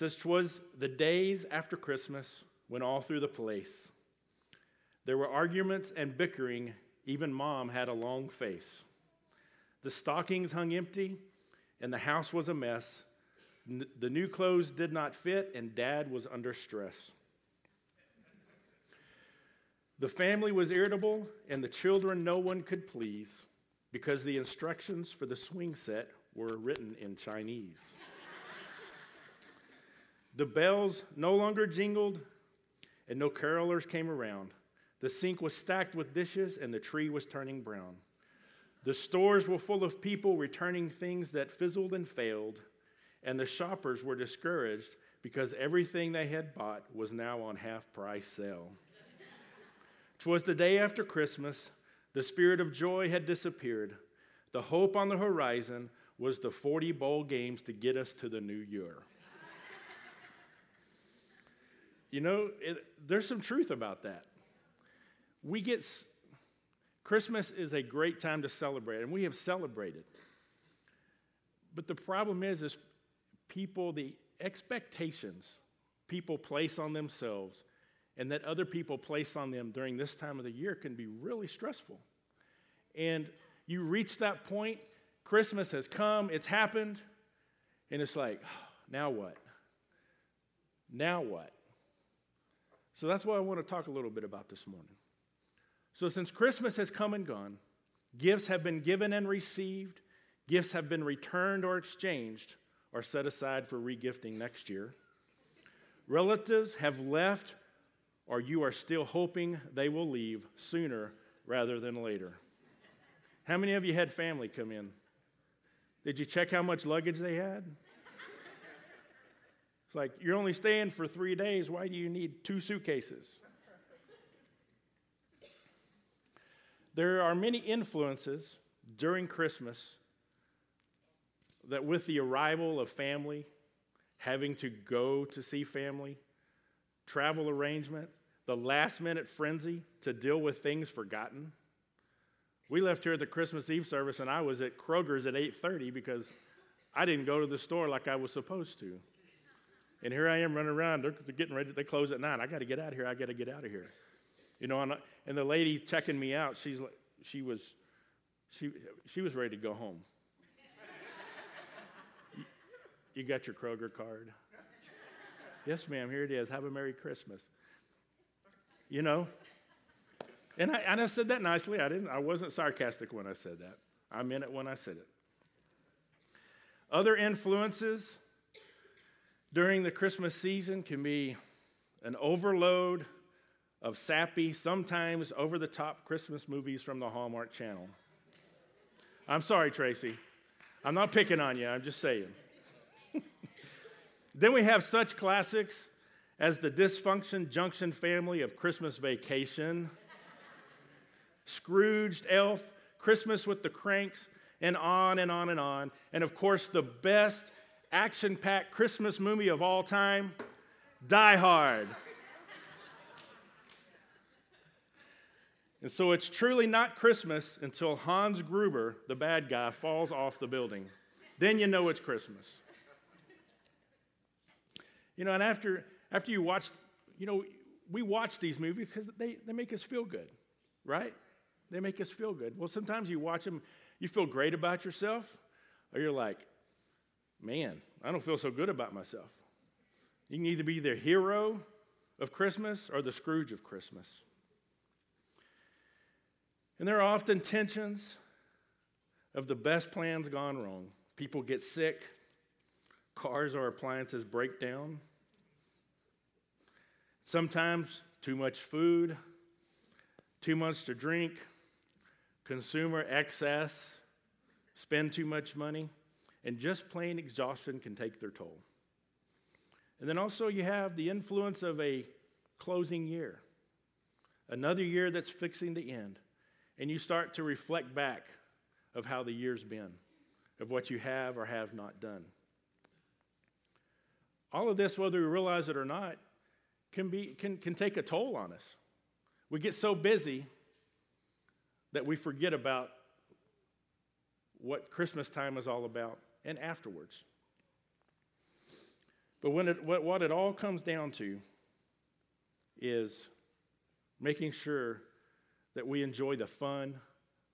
says, "'Twas the days after Christmas when all through the place there were arguments and bickering. Even mom had a long face. The stockings hung empty, and the house was a mess. N- the new clothes did not fit, and dad was under stress. The family was irritable, and the children no one could please because the instructions for the swing set were written in Chinese. The bells no longer jingled, and no carolers came around. The sink was stacked with dishes, and the tree was turning brown. The stores were full of people returning things that fizzled and failed, and the shoppers were discouraged because everything they had bought was now on half price sale. Twas the day after Christmas. The spirit of joy had disappeared. The hope on the horizon was the 40 bowl games to get us to the new year. You know, it, there's some truth about that. We get, Christmas is a great time to celebrate, and we have celebrated. But the problem is, is people, the expectations people place on themselves and that other people place on them during this time of the year can be really stressful. And you reach that point, Christmas has come, it's happened, and it's like, oh, now what? Now what? So that's what I want to talk a little bit about this morning. So, since Christmas has come and gone, gifts have been given and received, gifts have been returned or exchanged or set aside for regifting next year. Relatives have left or you are still hoping they will leave sooner rather than later. How many of you had family come in? Did you check how much luggage they had? It's like, you're only staying for three days. Why do you need two suitcases? There are many influences during Christmas that, with the arrival of family, having to go to see family, travel arrangement, the last minute frenzy to deal with things forgotten. We left here at the Christmas Eve service and I was at Kroger's at 8:30 because I didn't go to the store like I was supposed to. And here I am running around. They're, getting ready. They close at nine. I got to get out of here. I got to get out of here. You know, and, and the lady checking me out, she's like, she was, she, she was ready to go home. you, you got your Kroger card? yes, ma'am. Here it is. Have a Merry Christmas you know? And I, and I said that nicely. I, didn't, I wasn't sarcastic when I said that. I meant it when I said it. Other influences during the Christmas season can be an overload of sappy, sometimes over the top Christmas movies from the Hallmark Channel. I'm sorry, Tracy. I'm not picking on you, I'm just saying. then we have such classics as the dysfunction junction family of Christmas Vacation, Scrooged, Elf, Christmas with the Cranks, and on and on and on. And of course, the best action packed Christmas movie of all time, Die Hard. And so it's truly not Christmas until Hans Gruber, the bad guy, falls off the building. Then you know it's Christmas. You know, and after after you watch, you know, we watch these movies because they, they make us feel good, right? They make us feel good. Well, sometimes you watch them, you feel great about yourself, or you're like, man, I don't feel so good about myself. You can either be the hero of Christmas or the Scrooge of Christmas. And there are often tensions of the best plans gone wrong. People get sick, cars or appliances break down, Sometimes too much food, too much to drink, consumer excess, spend too much money, and just plain exhaustion can take their toll. And then also, you have the influence of a closing year, another year that's fixing to end. And you start to reflect back of how the year's been, of what you have or have not done. All of this, whether we realize it or not, can, be, can, can take a toll on us. We get so busy that we forget about what Christmas time is all about and afterwards. But when it, what, what it all comes down to is making sure that we enjoy the fun,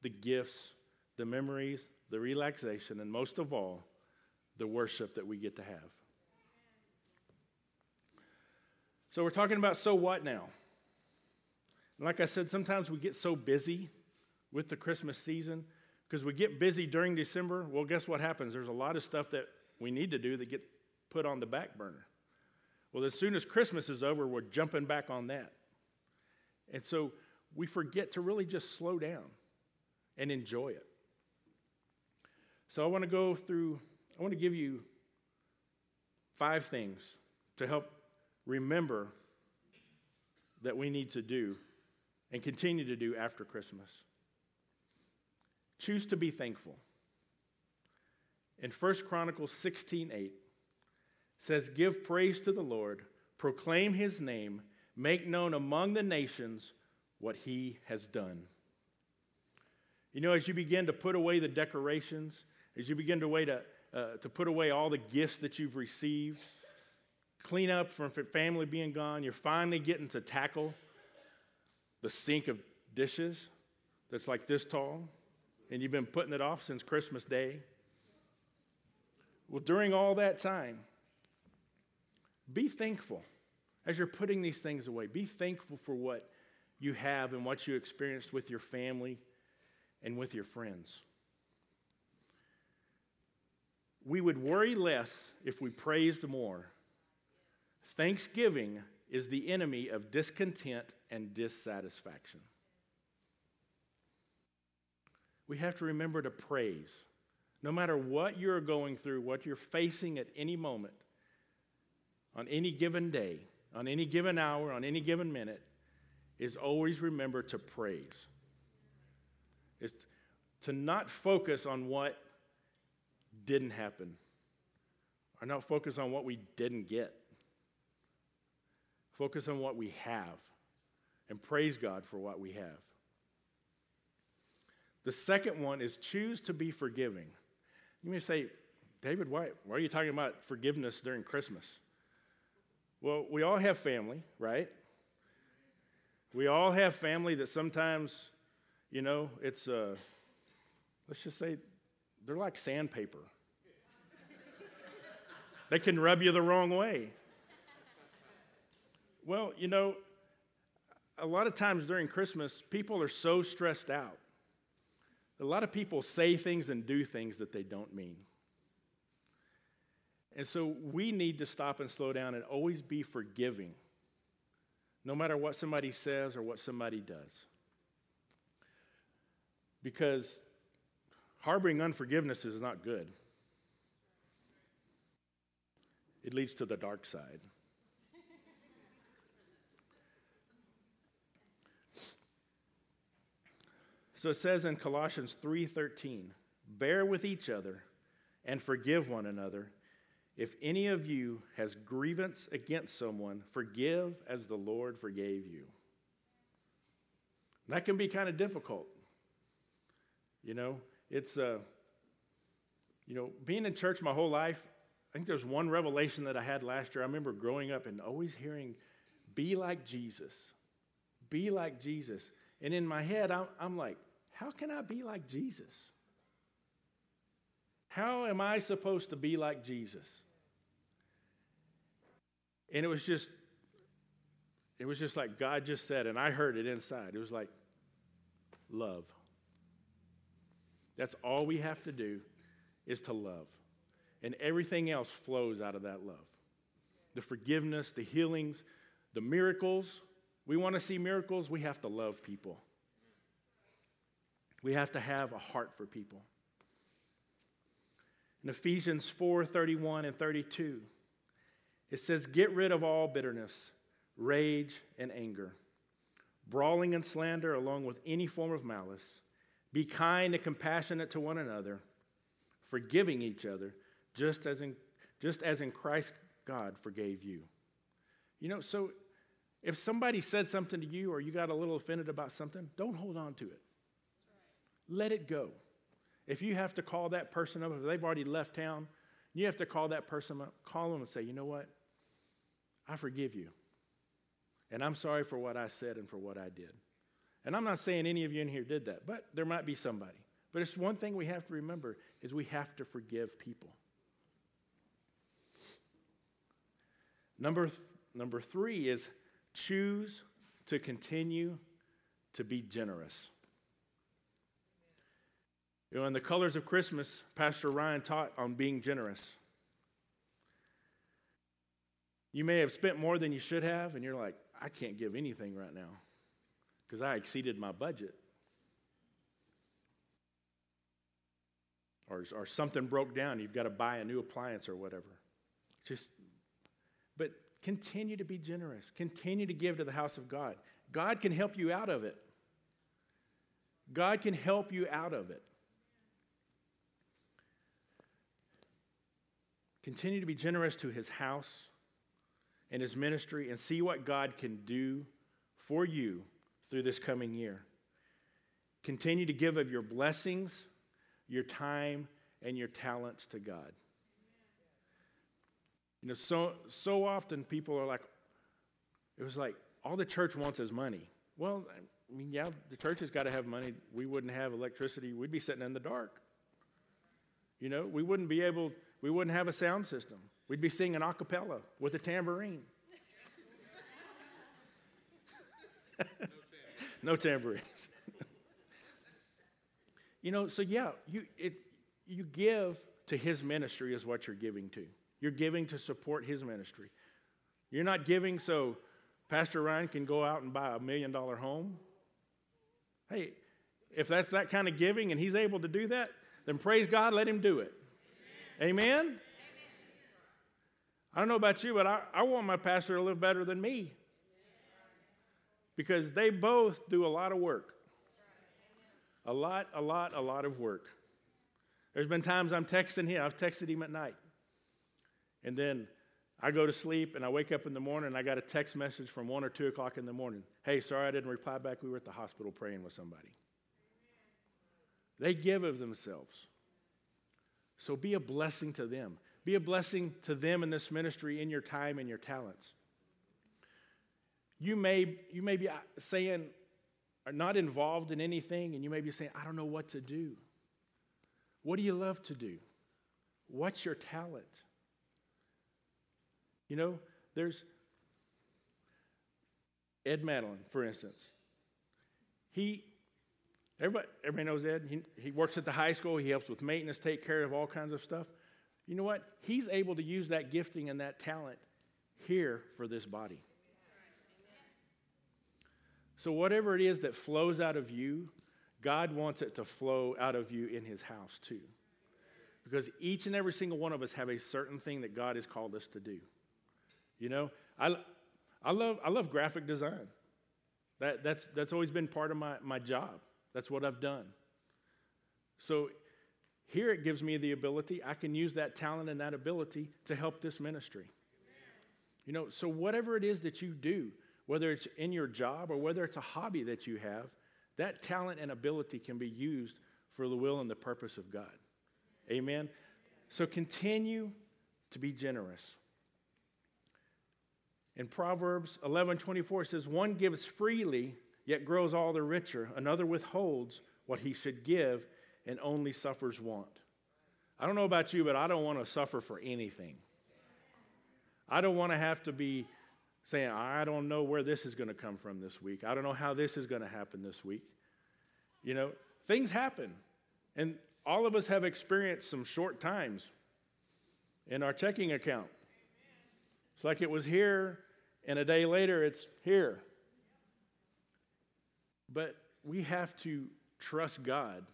the gifts, the memories, the relaxation, and most of all, the worship that we get to have. So we're talking about so what now? And like I said, sometimes we get so busy with the Christmas season because we get busy during December. Well, guess what happens? There's a lot of stuff that we need to do that get put on the back burner. Well, as soon as Christmas is over, we're jumping back on that. And so we forget to really just slow down and enjoy it. So I want to go through, I want to give you five things to help remember that we need to do and continue to do after Christmas. Choose to be thankful. In 1 Chronicles 16 8 says, Give praise to the Lord, proclaim his name, make known among the nations what he has done. You know, as you begin to put away the decorations, as you begin to, to, uh, to put away all the gifts that you've received, clean up from family being gone, you're finally getting to tackle the sink of dishes that's like this tall, and you've been putting it off since Christmas Day. Well, during all that time, be thankful as you're putting these things away. Be thankful for what you have and what you experienced with your family and with your friends. We would worry less if we praised more. Thanksgiving is the enemy of discontent and dissatisfaction. We have to remember to praise. No matter what you're going through, what you're facing at any moment, on any given day, on any given hour, on any given minute, is always remember to praise. Is to not focus on what didn't happen, or not focus on what we didn't get. Focus on what we have and praise God for what we have. The second one is choose to be forgiving. You may say, David, why, why are you talking about forgiveness during Christmas? Well, we all have family, right? We all have family that sometimes, you know, it's, uh, let's just say, they're like sandpaper. they can rub you the wrong way. Well, you know, a lot of times during Christmas, people are so stressed out. A lot of people say things and do things that they don't mean. And so we need to stop and slow down and always be forgiving, no matter what somebody says or what somebody does. Because harboring unforgiveness is not good, it leads to the dark side. So it says in Colossians 3:13, "Bear with each other and forgive one another. If any of you has grievance against someone, forgive as the Lord forgave you." That can be kind of difficult. You know, it's uh, you know, being in church my whole life, I think there's one revelation that I had last year. I remember growing up and always hearing, be like Jesus. Be like Jesus. And in my head, I'm, I'm like, how can I be like Jesus? How am I supposed to be like Jesus? And it was just, it was just like God just said, and I heard it inside. It was like, love. That's all we have to do is to love. And everything else flows out of that love. The forgiveness, the healings, the miracles. We want to see miracles, we have to love people. We have to have a heart for people. In Ephesians 4 31 and 32, it says, Get rid of all bitterness, rage, and anger, brawling and slander, along with any form of malice. Be kind and compassionate to one another, forgiving each other, just as in, just as in Christ God forgave you. You know, so if somebody said something to you or you got a little offended about something, don't hold on to it. Let it go. If you have to call that person up, if they've already left town, you have to call that person up, call them and say, you know what? I forgive you. And I'm sorry for what I said and for what I did. And I'm not saying any of you in here did that, but there might be somebody. But it's one thing we have to remember is we have to forgive people. Number, th- number three is choose to continue to be generous. You know, in the colors of Christmas, Pastor Ryan taught on being generous. You may have spent more than you should have, and you're like, I can't give anything right now because I exceeded my budget. Or, or something broke down, you've got to buy a new appliance or whatever. Just, but continue to be generous. Continue to give to the house of God. God can help you out of it. God can help you out of it. Continue to be generous to his house and his ministry and see what God can do for you through this coming year. Continue to give of your blessings, your time, and your talents to God. You know, so, so often people are like, it was like, all the church wants is money. Well, I mean, yeah, the church has got to have money. We wouldn't have electricity. We'd be sitting in the dark. You know, we wouldn't be able, we wouldn't have a sound system. We'd be singing a cappella with a tambourine. no tambourines. you know, so yeah, you, it, you give to his ministry is what you're giving to. You're giving to support his ministry. You're not giving so Pastor Ryan can go out and buy a million dollar home. Hey, if that's that kind of giving and he's able to do that, then praise God, let him do it. Amen? Amen? I don't know about you, but I, I want my pastor to live better than me because they both do a lot of work. A lot, a lot, a lot of work. There's been times I'm texting him, I've texted him at night. And then I go to sleep and I wake up in the morning and I got a text message from 1 or 2 o'clock in the morning. Hey, sorry I didn't reply back. We were at the hospital praying with somebody. They give of themselves. So be a blessing to them. Be a blessing to them in this ministry in your time and your talents. You may, you may be uh, saying, are not involved in anything, and you may be saying, I don't know what to do. What do you love to do? What's your talent? You know, there's Ed Madeline, for instance. He, everybody, everybody knows Ed. He, he works at the high school. He helps with maintenance, take care of all kinds of stuff. You know what? He's able to use that gifting and that talent here for this body. So, whatever it is that flows out of you, God wants it to flow out of you in His house too. Because each and every single one of us have a certain thing that God has called us to do. You know, I, I, love, I love graphic design. That, that's, that's always been part of my, my job. That's what I've done. So here it gives me the ability, I can use that talent and that ability to help this ministry. You know, so whatever it is that you do, whether it's in your job or whether it's a hobby that you have, that talent and ability can be used for the will and the purpose of God. Amen. So continue to be generous. In Proverbs 11 24 says, One gives freely, yet grows all the richer. Another withholds what he should give and only suffers want. I don't know about you, but I don't want to suffer for anything. I don't want to have to be saying, I don't know where this is going to come from this week. I don't know how this is going to happen this week. You know, things happen. And all of us have experienced some short times in our checking account. It's like it was here and a day later it's here. But we have to trust God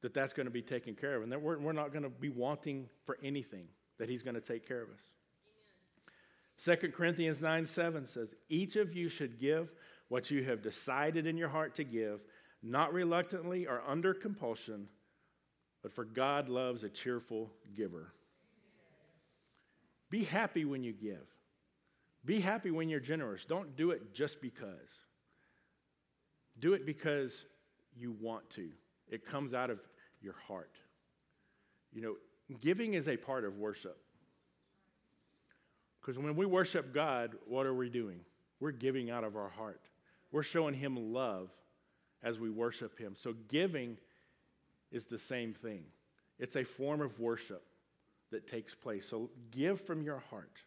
that that's going to be taken care of and that we're, we're not going to be wanting for anything, that He's going to take care of us. Second Corinthians 9 7 says, Each of you should give what you have decided in your heart to give, not reluctantly or under compulsion, but for God loves a cheerful giver. Be happy when you give. Be happy when you're generous. Don't do it just because. Do it because you want to. It comes out of your heart. You know, giving is a part of worship. Because when we worship God, what are we doing? We're giving out of our heart. We're showing Him love as we worship Him. So giving is the same thing, it's a form of worship that takes place. So give from your heart.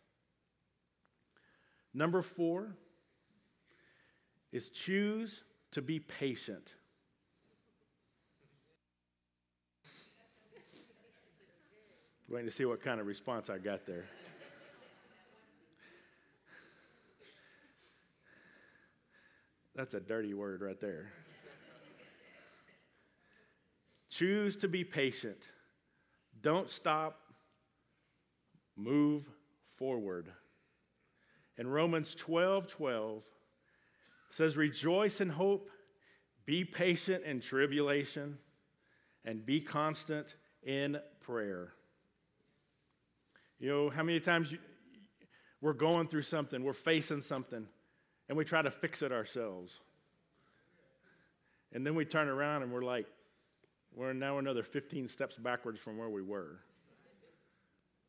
Number four is choose to be patient. Waiting to see what kind of response I got there. That's a dirty word right there. Choose to be patient. Don't stop. Move forward. In Romans 12 12 says, Rejoice in hope, be patient in tribulation, and be constant in prayer. You know, how many times you, we're going through something, we're facing something, and we try to fix it ourselves. And then we turn around and we're like, we're now another 15 steps backwards from where we were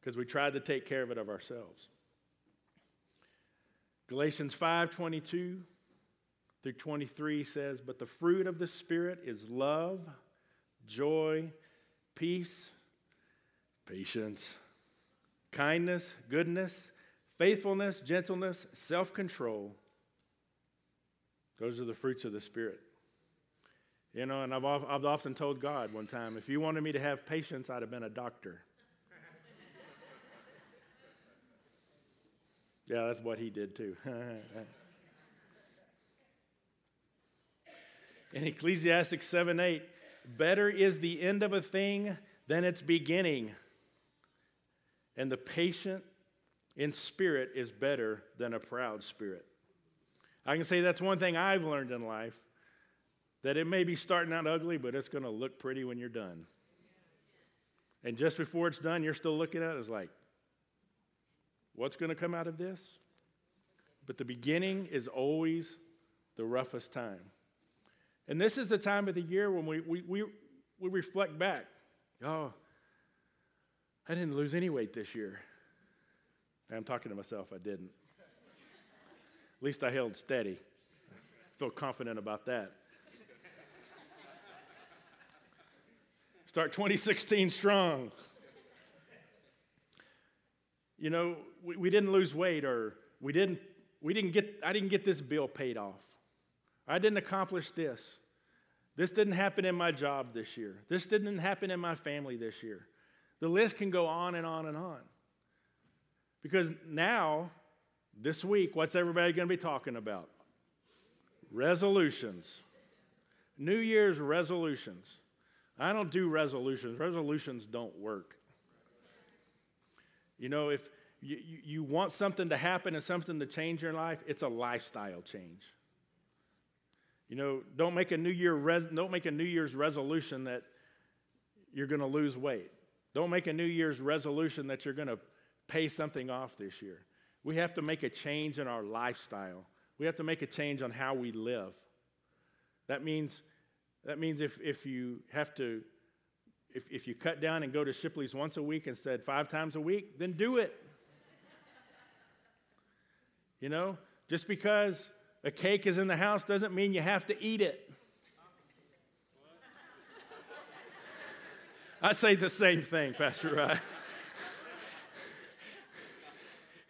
because we tried to take care of it of ourselves. Galatians 5:22 through 23 says, "But the fruit of the spirit is love, joy, peace, patience, kindness, goodness, faithfulness, gentleness, self-control." Those are the fruits of the spirit. You know, and I've, I've often told God one time, if you wanted me to have patience, I'd have been a doctor. yeah, that's what he did too. In Ecclesiastes 7 8, better is the end of a thing than its beginning. And the patient in spirit is better than a proud spirit. I can say that's one thing I've learned in life that it may be starting out ugly, but it's going to look pretty when you're done. And just before it's done, you're still looking at it as like, what's going to come out of this? But the beginning is always the roughest time. And this is the time of the year when we, we, we, we reflect back. Oh, I didn't lose any weight this year. I'm talking to myself, I didn't. At least I held steady. I feel confident about that. Start 2016 strong. You know, we, we didn't lose weight or we didn't, we didn't get, I didn't get this bill paid off. I didn't accomplish this. This didn't happen in my job this year. This didn't happen in my family this year. The list can go on and on and on. Because now, this week, what's everybody going to be talking about? Resolutions. New Year's resolutions. I don't do resolutions. Resolutions don't work. You know, if you, you, want something to happen and something to change your life, it's a lifestyle change. You know, don't make a New Year res, don't make a New Year's resolution that you're going to lose weight. Don't make a New Year's resolution that you're going to pay something off this year. We have to make a change in our lifestyle. We have to make a change on how we live. That means that means if, if you have to, if, if you cut down and go to Shipley's once a week instead five times a week, then do it. you know, just because a cake is in the house doesn't mean you have to eat it. I say the same thing, Pastor Ryan.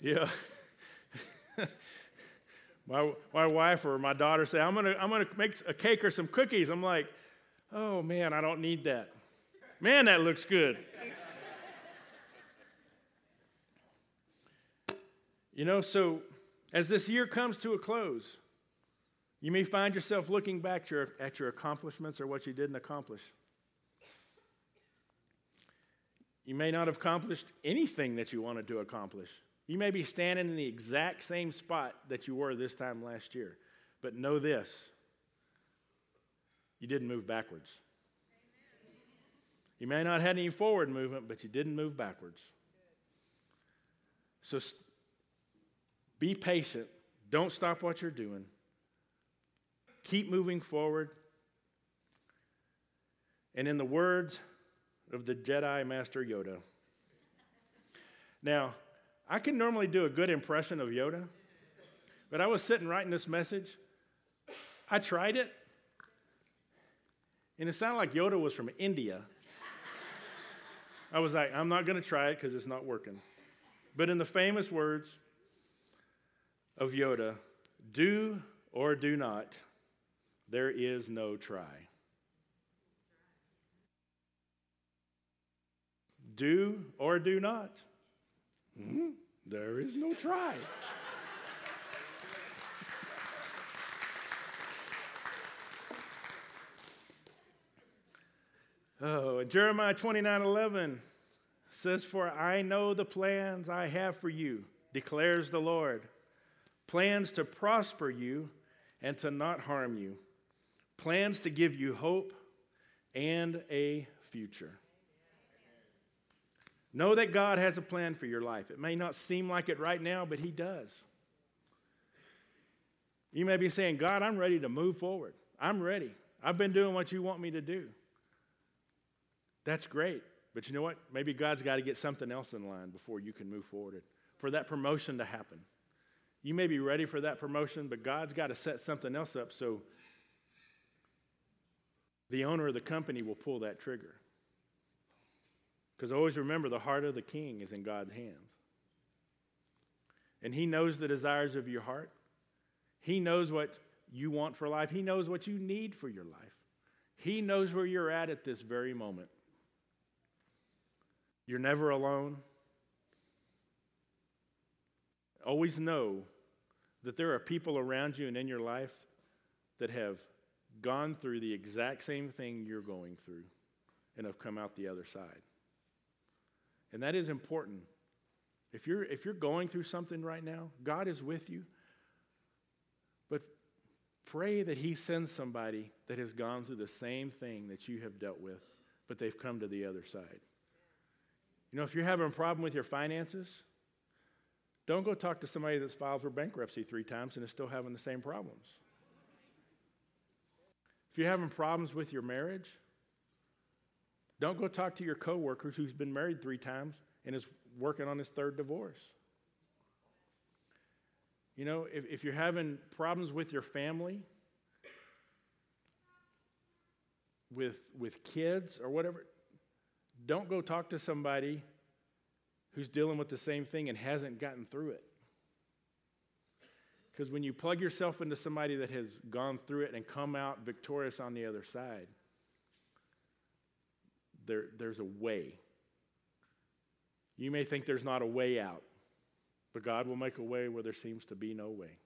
yeah my, my wife or my daughter say, I'm to I'm gonna make a cake or some cookies. I'm like, oh man, I don't need that. Man, that looks good. you know, so as this year comes to a close, you may find yourself looking back your, at your accomplishments or what you didn't accomplish. You may not have accomplished anything that you wanted to accomplish. You may be standing in the exact same spot that you were this time last year, but know this you didn't move backwards. You may not have had any forward movement, but you didn't move backwards. So be patient. Don't stop what you're doing. Keep moving forward. And in the words of the Jedi Master Yoda, now, I can normally do a good impression of Yoda, but I was sitting writing this message. I tried it, and it sounded like Yoda was from India. I was like, I'm not going to try it because it's not working. But in the famous words of Yoda, do or do not, there is no try. Do or do not, hmm there is no try. Oh, Jeremiah 29 11 says, For I know the plans I have for you, declares the Lord. Plans to prosper you and to not harm you, plans to give you hope and a future. Know that God has a plan for your life. It may not seem like it right now, but He does. You may be saying, God, I'm ready to move forward. I'm ready. I've been doing what you want me to do. That's great. But you know what? Maybe God's got to get something else in line before you can move forward for that promotion to happen. You may be ready for that promotion, but God's got to set something else up so the owner of the company will pull that trigger. Because always remember, the heart of the king is in God's hands. And He knows the desires of your heart. He knows what you want for life. He knows what you need for your life. He knows where you're at at this very moment. You're never alone. Always know that there are people around you and in your life that have gone through the exact same thing you're going through and have come out the other side. And that is important. If you're, if you're going through something right now, God is with you. But pray that He sends somebody that has gone through the same thing that you have dealt with, but they've come to the other side. You know, if you're having a problem with your finances, don't go talk to somebody that's filed for bankruptcy three times and is still having the same problems. If you're having problems with your marriage, don't go talk to your coworker who's been married three times and is working on his third divorce. You know, if, if you're having problems with your family, with, with kids or whatever, don't go talk to somebody who's dealing with the same thing and hasn't gotten through it. Because when you plug yourself into somebody that has gone through it and come out victorious on the other side, there, there's a way. You may think there's not a way out, but God will make a way where there seems to be no way.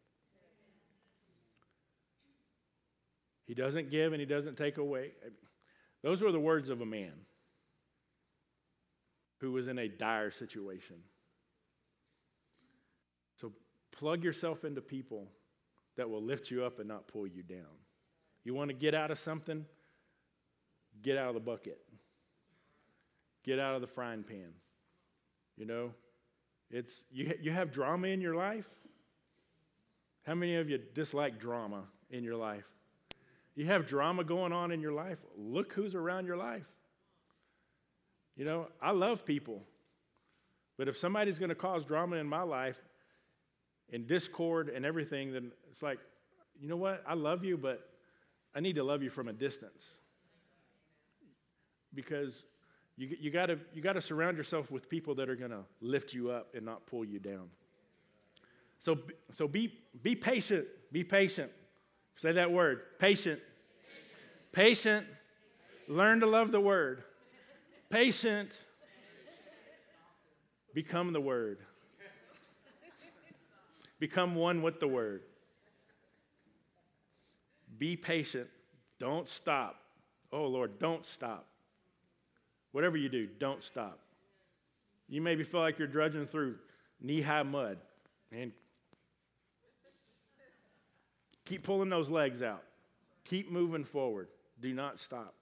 He doesn't give and He doesn't take away. Those were the words of a man who was in a dire situation. Plug yourself into people that will lift you up and not pull you down. You want to get out of something? Get out of the bucket. Get out of the frying pan. You know, it's you, you have drama in your life. How many of you dislike drama in your life? You have drama going on in your life. Look who's around your life. You know, I love people. But if somebody's going to cause drama in my life and discord and everything, then it's like, you know what? I love you, but I need to love you from a distance. Because you, you got to you gotta surround yourself with people that are going to lift you up and not pull you down. So, so be, be patient. Be patient. Say that word patient. Patient. patient. Learn to love the word patient, become the Word. Become one with the Word. Be patient. Don't stop. Oh, Lord, don't stop. Whatever you do, don't stop. You maybe feel like you're drudging through knee high mud. and keep pulling those legs out. Keep moving forward. Do not stop.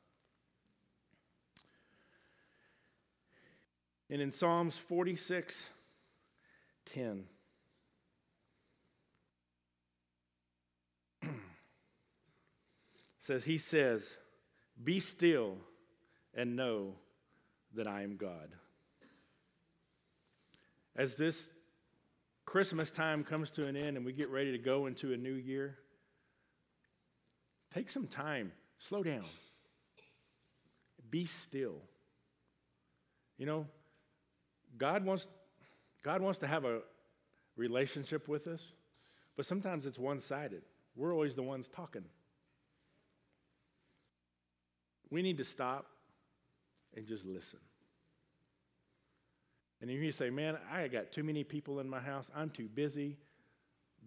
And in Psalms 46 10, says, He says, Be still and know that I am God. As this Christmas time comes to an end and we get ready to go into a new year, take some time, slow down, be still. You know, God wants, God wants to have a relationship with us, but sometimes it's one sided. We're always the ones talking. We need to stop and just listen. And if you say, man, I got too many people in my house, I'm too busy,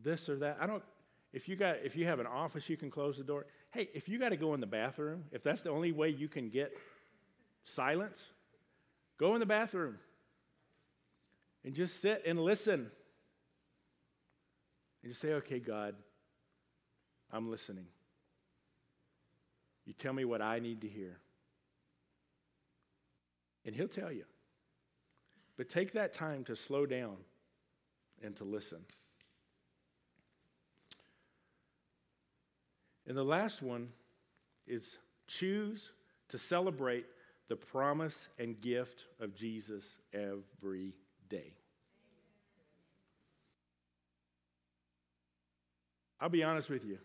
this or that. I don't, if you got, if you have an office, you can close the door. Hey, if you got to go in the bathroom, if that's the only way you can get silence, go in the bathroom and just sit and listen. And just say, okay, God, I'm listening. You tell me what I need to hear. And He'll tell you. But take that time to slow down and to listen. And the last one is choose to celebrate the promise and gift of Jesus every day. I'll be honest with you,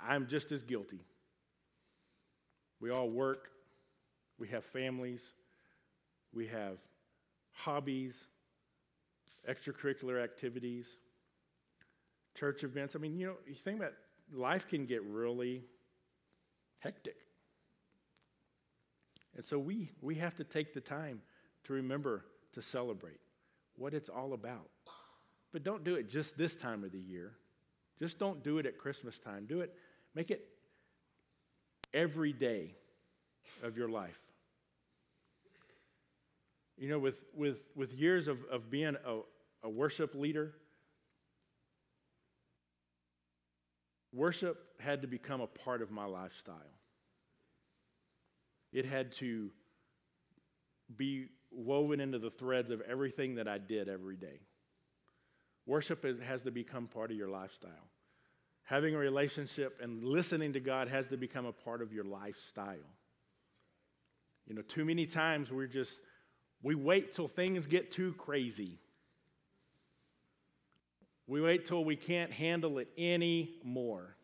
I'm just as guilty. We all work, we have families, we have hobbies, extracurricular activities, church events. I mean, you know, you think about life can get really hectic. And so we, we have to take the time to remember to celebrate what it's all about. But don't do it just this time of the year. Just don't do it at Christmas time. Do it, make it every day of your life. You know, with, with, with years of, of being a, a worship leader, worship had to become a part of my lifestyle. It had to be woven into the threads of everything that I did every day. Worship is, has to become part of your lifestyle. Having a relationship and listening to God has to become a part of your lifestyle. You know, too many times we're just we wait till things get too crazy. We wait till we can't handle it anymore.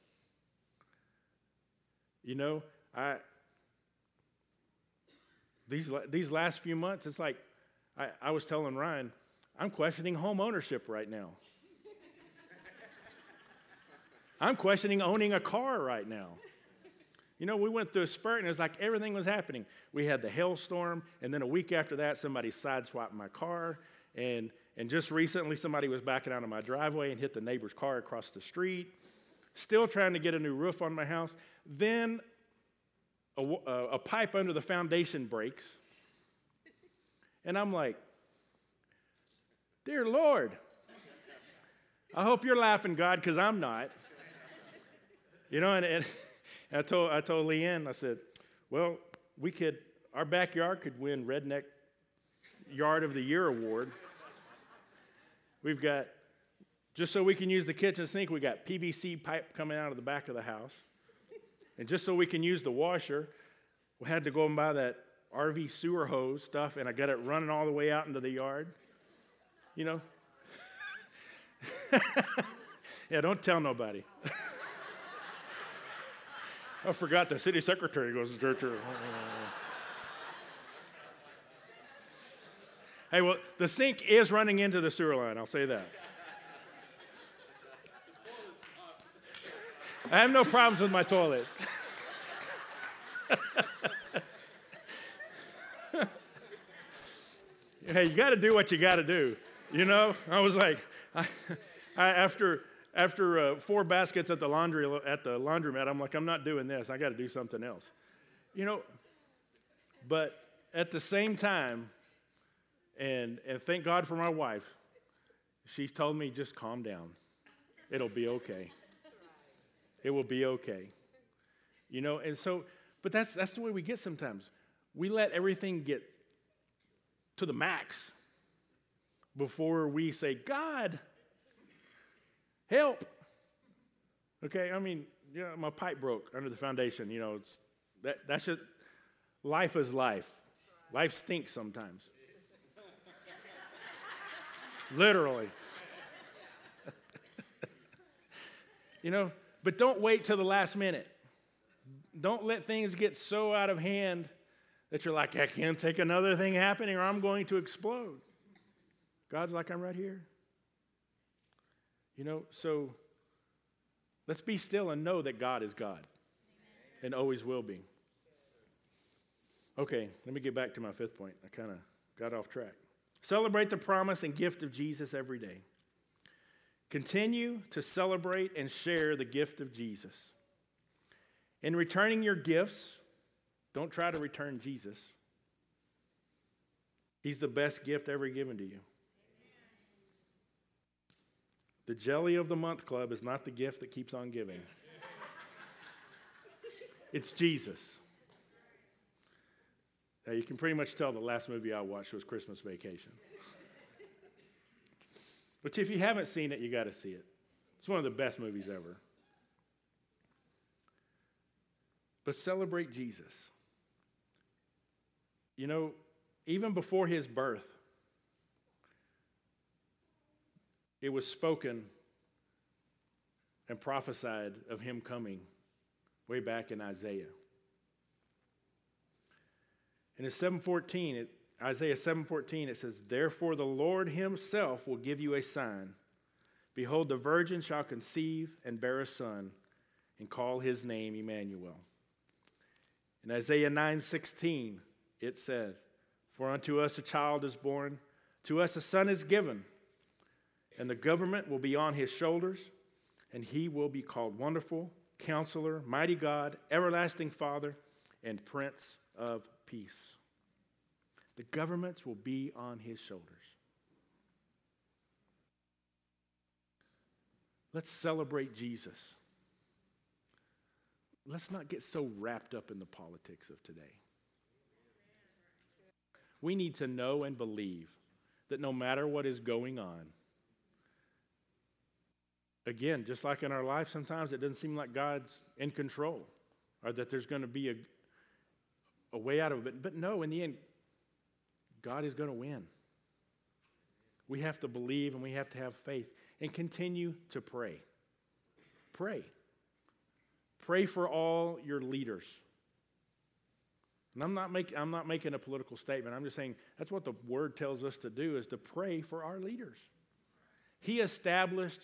You know, I these these last few months, it's like I, I was telling Ryan, I'm questioning home ownership right now. I'm questioning owning a car right now. You know, we went through a spurt and it was like everything was happening. We had the hailstorm, and then a week after that, somebody sideswiped my car. And, and just recently, somebody was backing out of my driveway and hit the neighbor's car across the street. Still trying to get a new roof on my house. Then a, a, a pipe under the foundation breaks. And I'm like, Dear Lord, I hope you're laughing, God, because I'm not. You know, and, and I told, I told Leanne, I said, well, we could, our backyard could win Redneck Yard of the Year award. We've got, just so we can use the kitchen sink, we got PVC pipe coming out of the back of the house. And just so we can use the washer, we had to go and buy that RV sewer hose stuff, and I got it running all the way out into the yard. You know? yeah, don't tell nobody. I forgot the city secretary goes to church. hey, well, the sink is running into the sewer line, I'll say that. I have no problems with my toilets. hey, you got to do what you got to do. You know, I was like, I, I, after after uh, four baskets at the laundry at the laundromat, I'm like, I'm not doing this. I got to do something else. You know, but at the same time, and and thank God for my wife, she's told me just calm down. It'll be okay. It will be okay. You know, and so, but that's that's the way we get sometimes. We let everything get to the max before we say, God, help. Okay, I mean, yeah, my pipe broke under the foundation. You know, it's, that, that's just life is life. Life stinks sometimes. Literally. you know, but don't wait till the last minute. Don't let things get so out of hand that you're like, I can't take another thing happening or I'm going to explode. God's like, I'm right here. You know, so let's be still and know that God is God and always will be. Okay, let me get back to my fifth point. I kind of got off track. Celebrate the promise and gift of Jesus every day. Continue to celebrate and share the gift of Jesus. In returning your gifts, don't try to return Jesus. He's the best gift ever given to you. The Jelly of the Month Club is not the gift that keeps on giving, it's Jesus. Now, you can pretty much tell the last movie I watched was Christmas Vacation. But if you haven't seen it, you got to see it. It's one of the best movies ever. But celebrate Jesus. You know, even before his birth, it was spoken and prophesied of him coming way back in Isaiah. And in 714, it, Isaiah 7:14 it says, "Therefore the Lord himself will give you a sign. Behold the virgin shall conceive and bear a son and call his name Emmanuel." In Isaiah 9:16 it said, "For unto us a child is born, to us a son is given, and the government will be on his shoulders, and he will be called wonderful, counselor, mighty God, everlasting Father, and prince of peace." The governments will be on his shoulders. Let's celebrate Jesus. Let's not get so wrapped up in the politics of today. We need to know and believe that no matter what is going on, again, just like in our life, sometimes it doesn't seem like God's in control or that there's going to be a, a way out of it. But no, in the end, God is going to win. We have to believe and we have to have faith and continue to pray. Pray. Pray for all your leaders. And I'm not, make, I'm not making a political statement. I'm just saying that's what the word tells us to do is to pray for our leaders. He established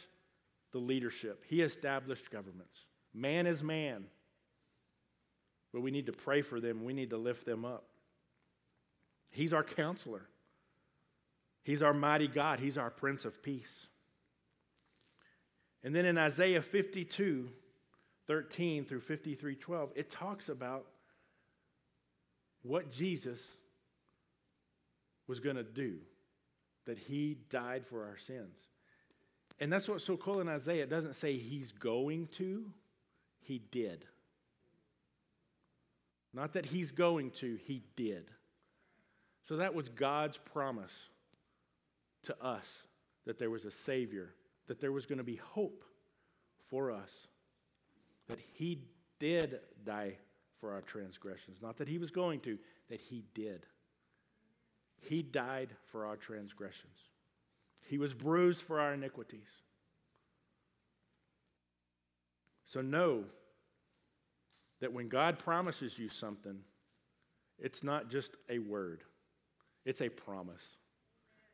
the leadership. He established governments. Man is man. But we need to pray for them. We need to lift them up. He's our counselor. He's our mighty God. He's our Prince of Peace. And then in Isaiah 52, 13 through 53, 12, it talks about what Jesus was going to do, that he died for our sins. And that's what's so cool in Isaiah. It doesn't say he's going to, he did. Not that he's going to, he did. So that was God's promise to us that there was a Savior, that there was going to be hope for us, that He did die for our transgressions. Not that He was going to, that He did. He died for our transgressions, He was bruised for our iniquities. So know that when God promises you something, it's not just a word. It's a promise.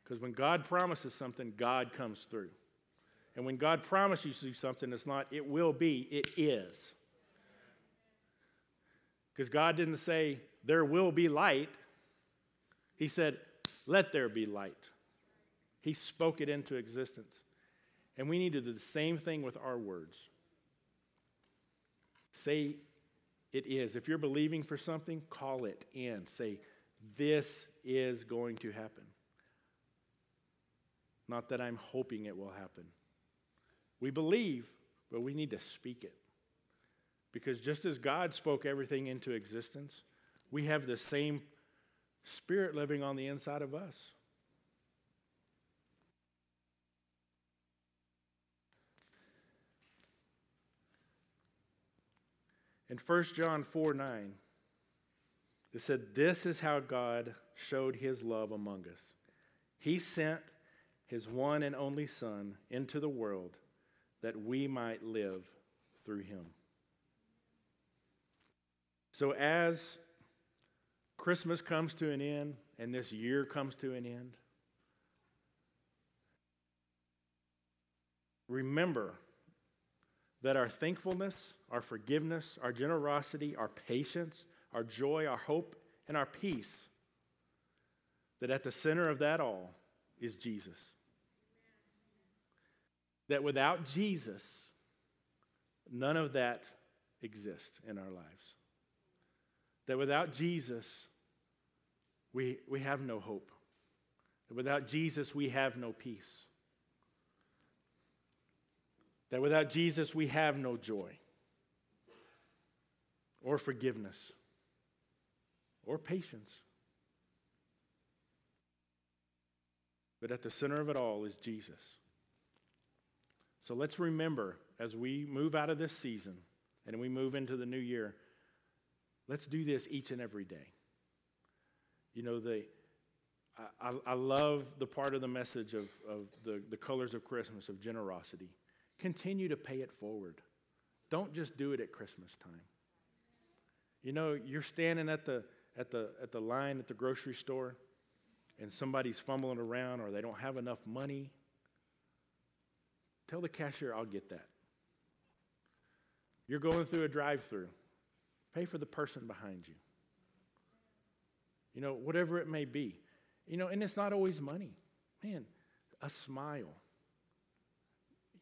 Because when God promises something, God comes through. And when God promises you something, it's not, it will be, it is. Because God didn't say, there will be light. He said, let there be light. He spoke it into existence. And we need to do the same thing with our words. Say, it is. If you're believing for something, call it in. Say, this is going to happen. Not that I'm hoping it will happen. We believe, but we need to speak it. Because just as God spoke everything into existence, we have the same spirit living on the inside of us. In 1 John 4 9, it said, This is how God showed his love among us. He sent his one and only Son into the world that we might live through him. So, as Christmas comes to an end and this year comes to an end, remember that our thankfulness, our forgiveness, our generosity, our patience, our joy, our hope, and our peace, that at the center of that all is Jesus. That without Jesus, none of that exists in our lives. That without Jesus, we, we have no hope. That without Jesus, we have no peace. That without Jesus, we have no joy or forgiveness or patience. But at the center of it all is Jesus. So let's remember as we move out of this season and we move into the new year, let's do this each and every day. You know, the, I, I love the part of the message of, of the, the colors of Christmas, of generosity. Continue to pay it forward. Don't just do it at Christmas time. You know, you're standing at the, at the, at the line at the grocery store and somebody's fumbling around or they don't have enough money. Tell the cashier, I'll get that. You're going through a drive through. Pay for the person behind you. You know, whatever it may be. You know, and it's not always money. Man, a smile.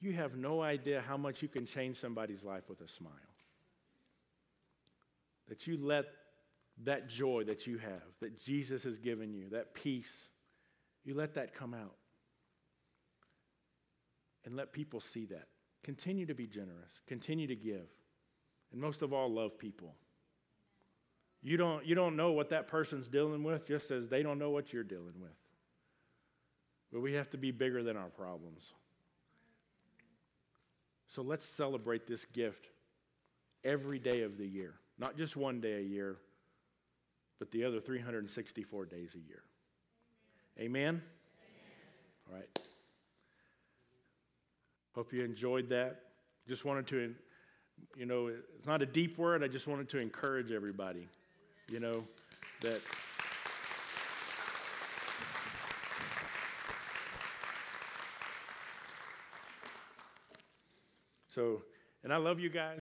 You have no idea how much you can change somebody's life with a smile. That you let that joy that you have, that Jesus has given you, that peace, you let that come out. And let people see that. Continue to be generous, continue to give, and most of all, love people. You don't, you don't know what that person's dealing with just as they don't know what you're dealing with. But we have to be bigger than our problems. So let's celebrate this gift every day of the year, not just one day a year, but the other 364 days a year. Amen? Amen? All right. Hope you enjoyed that. Just wanted to, you know, it's not a deep word. I just wanted to encourage everybody you know, that. So, and I love you guys.